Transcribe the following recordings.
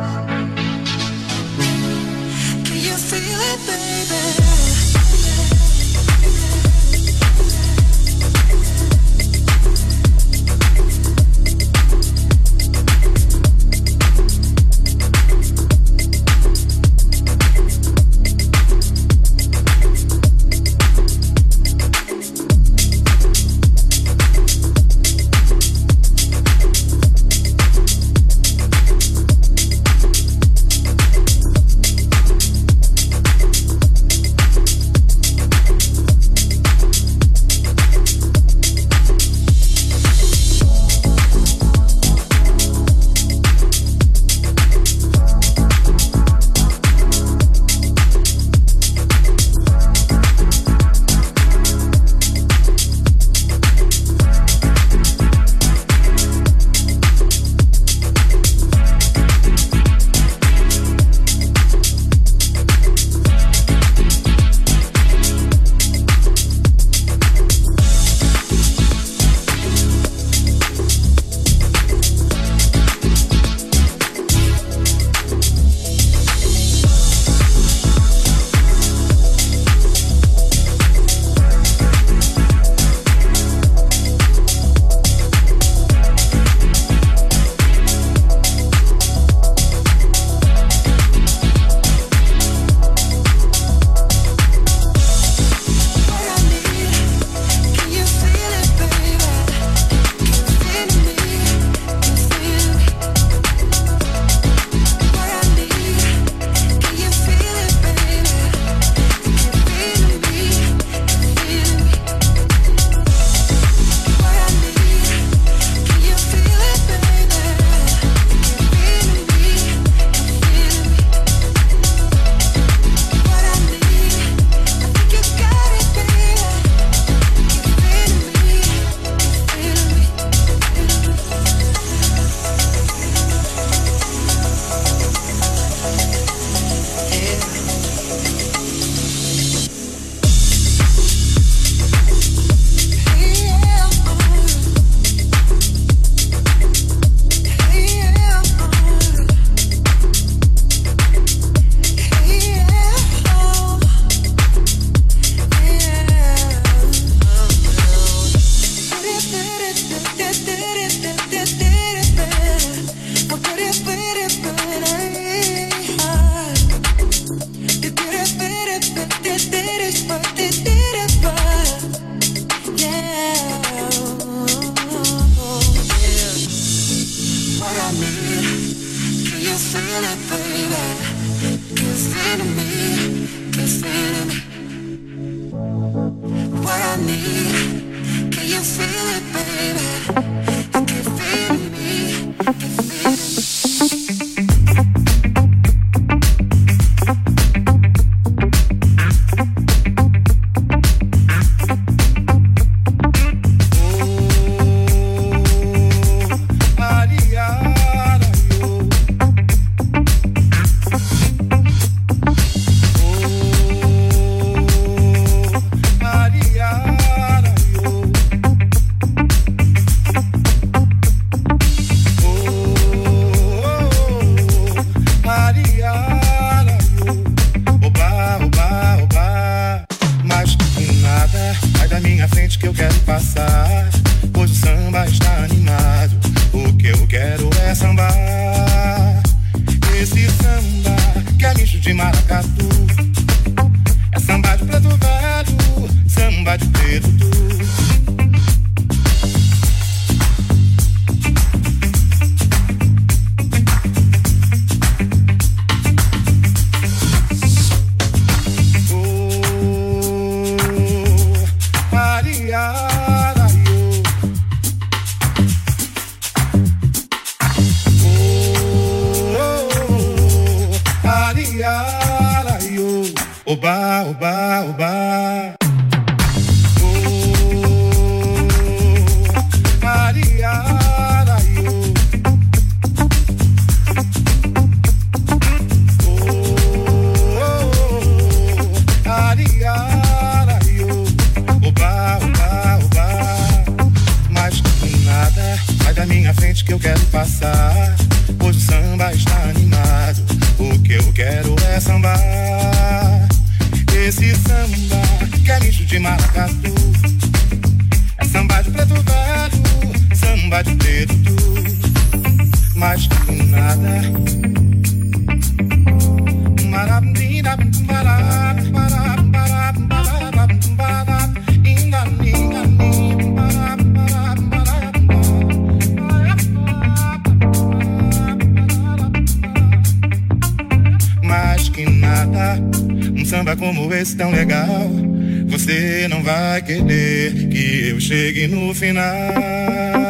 Can esse tão legal. Você não vai querer que eu chegue no final.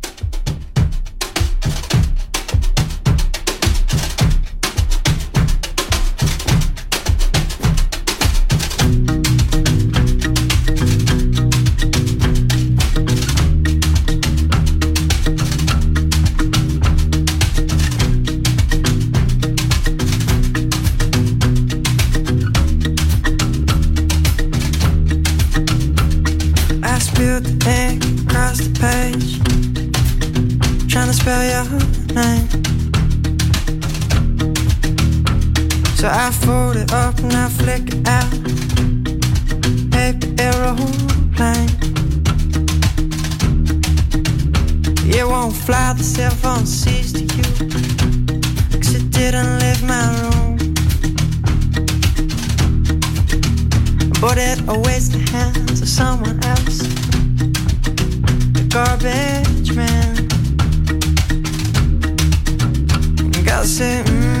So I fold it up and I flick it out. Paper aeroplane. It won't fly, the cell phone sees to you. Cause it didn't leave my room. But it awaits the hands of someone else. The garbage man. God say, mm. mm,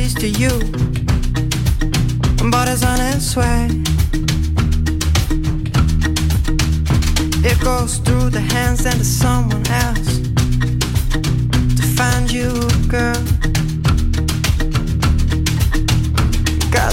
seas to you, but it's on its way. It goes through the hands and to someone else to find you, girl. God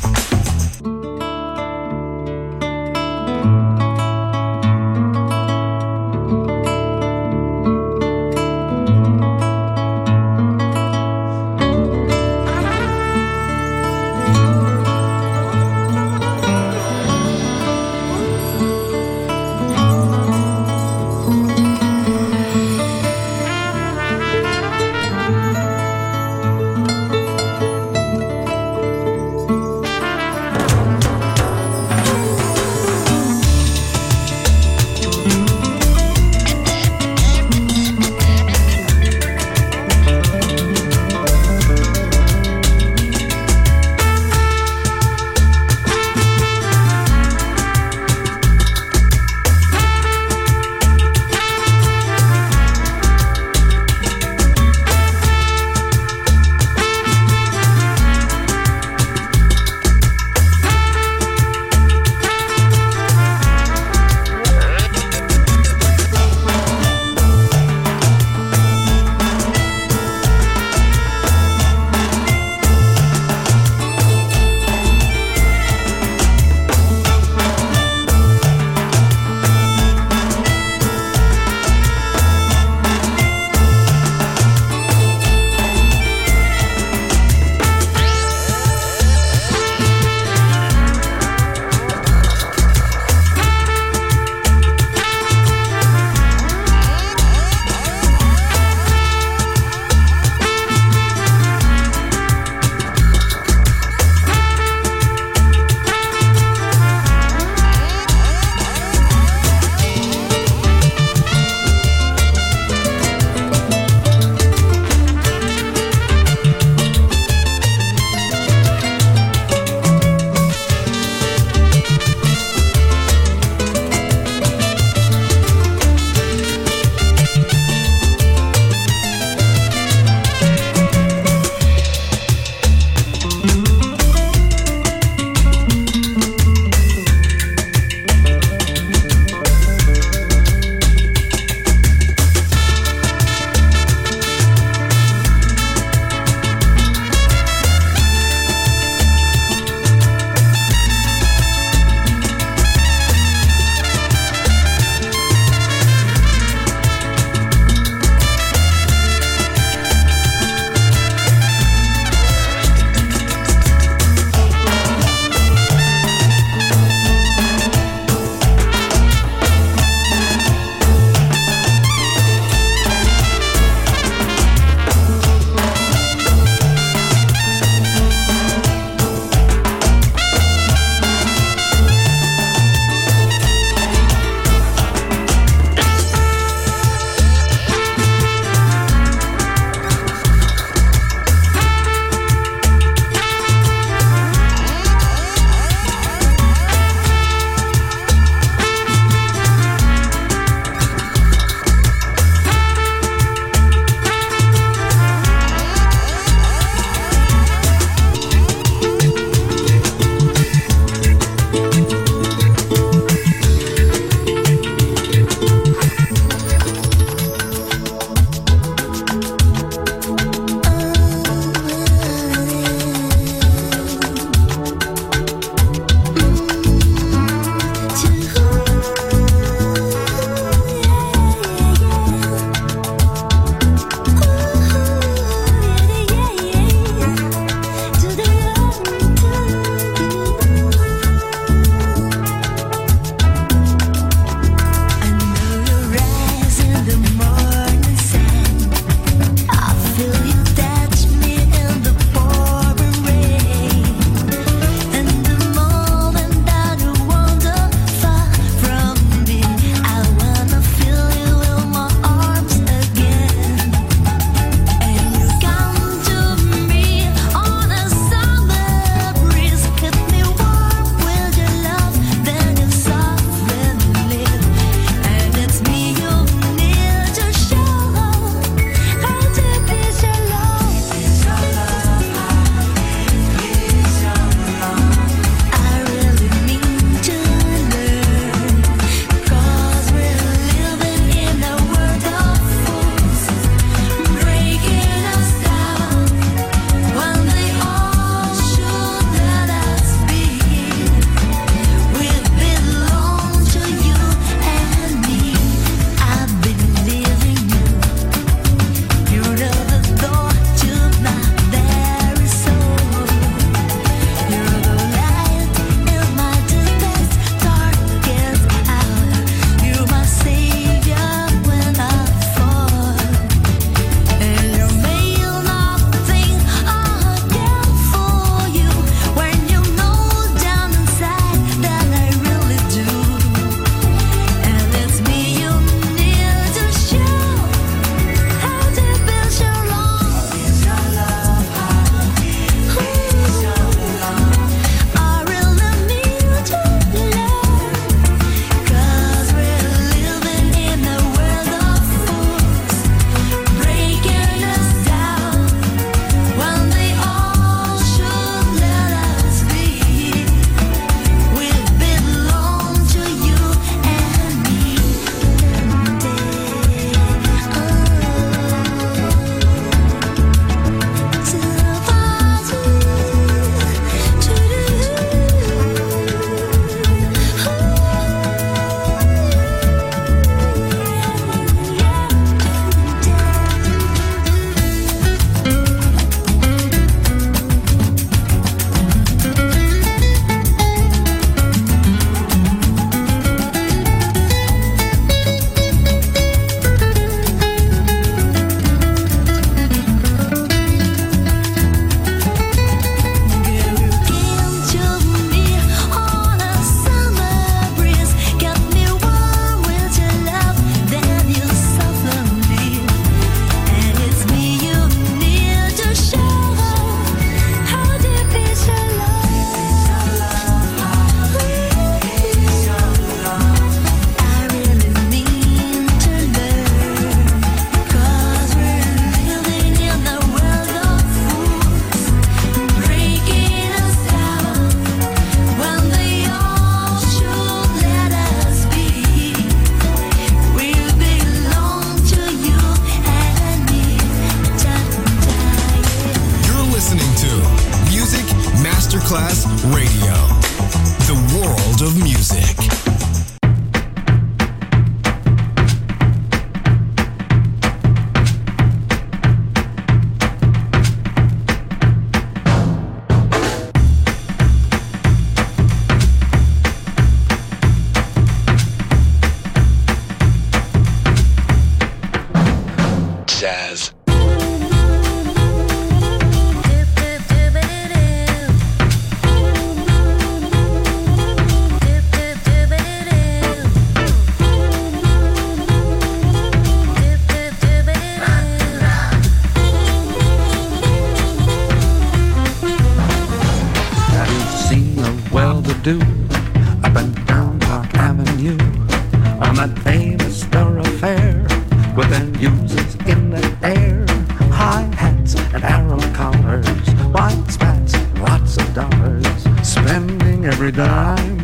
You sit in the air high hats and arrow collars, white pants lots of dollars spending every dime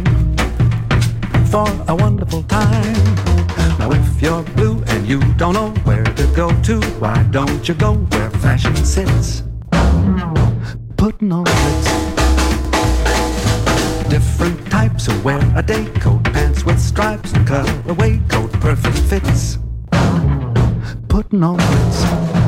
for a wonderful time Now if you're blue and you don't know where to go to, why don't you go where fashion sits. Putting on ritz. Different types of wear a day coat, pants with stripes and cutaway coat, perfect fits. Putting on ritz.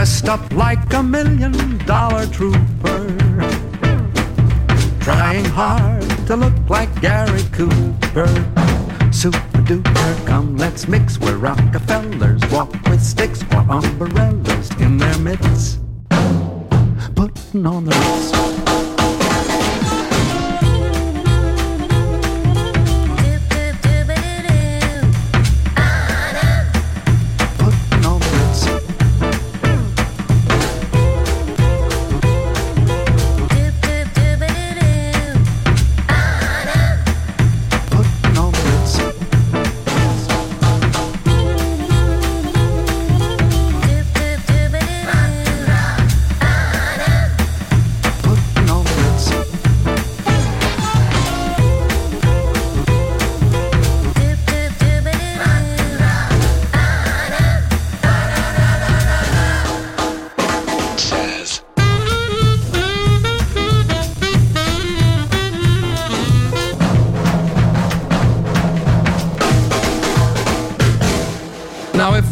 dressed up like a million dollar trooper. Trying hard to look like Gary Cooper. Super duper, come let's mix where Rockefellers walk with sticks or umbrellas in their midst. Putting on the.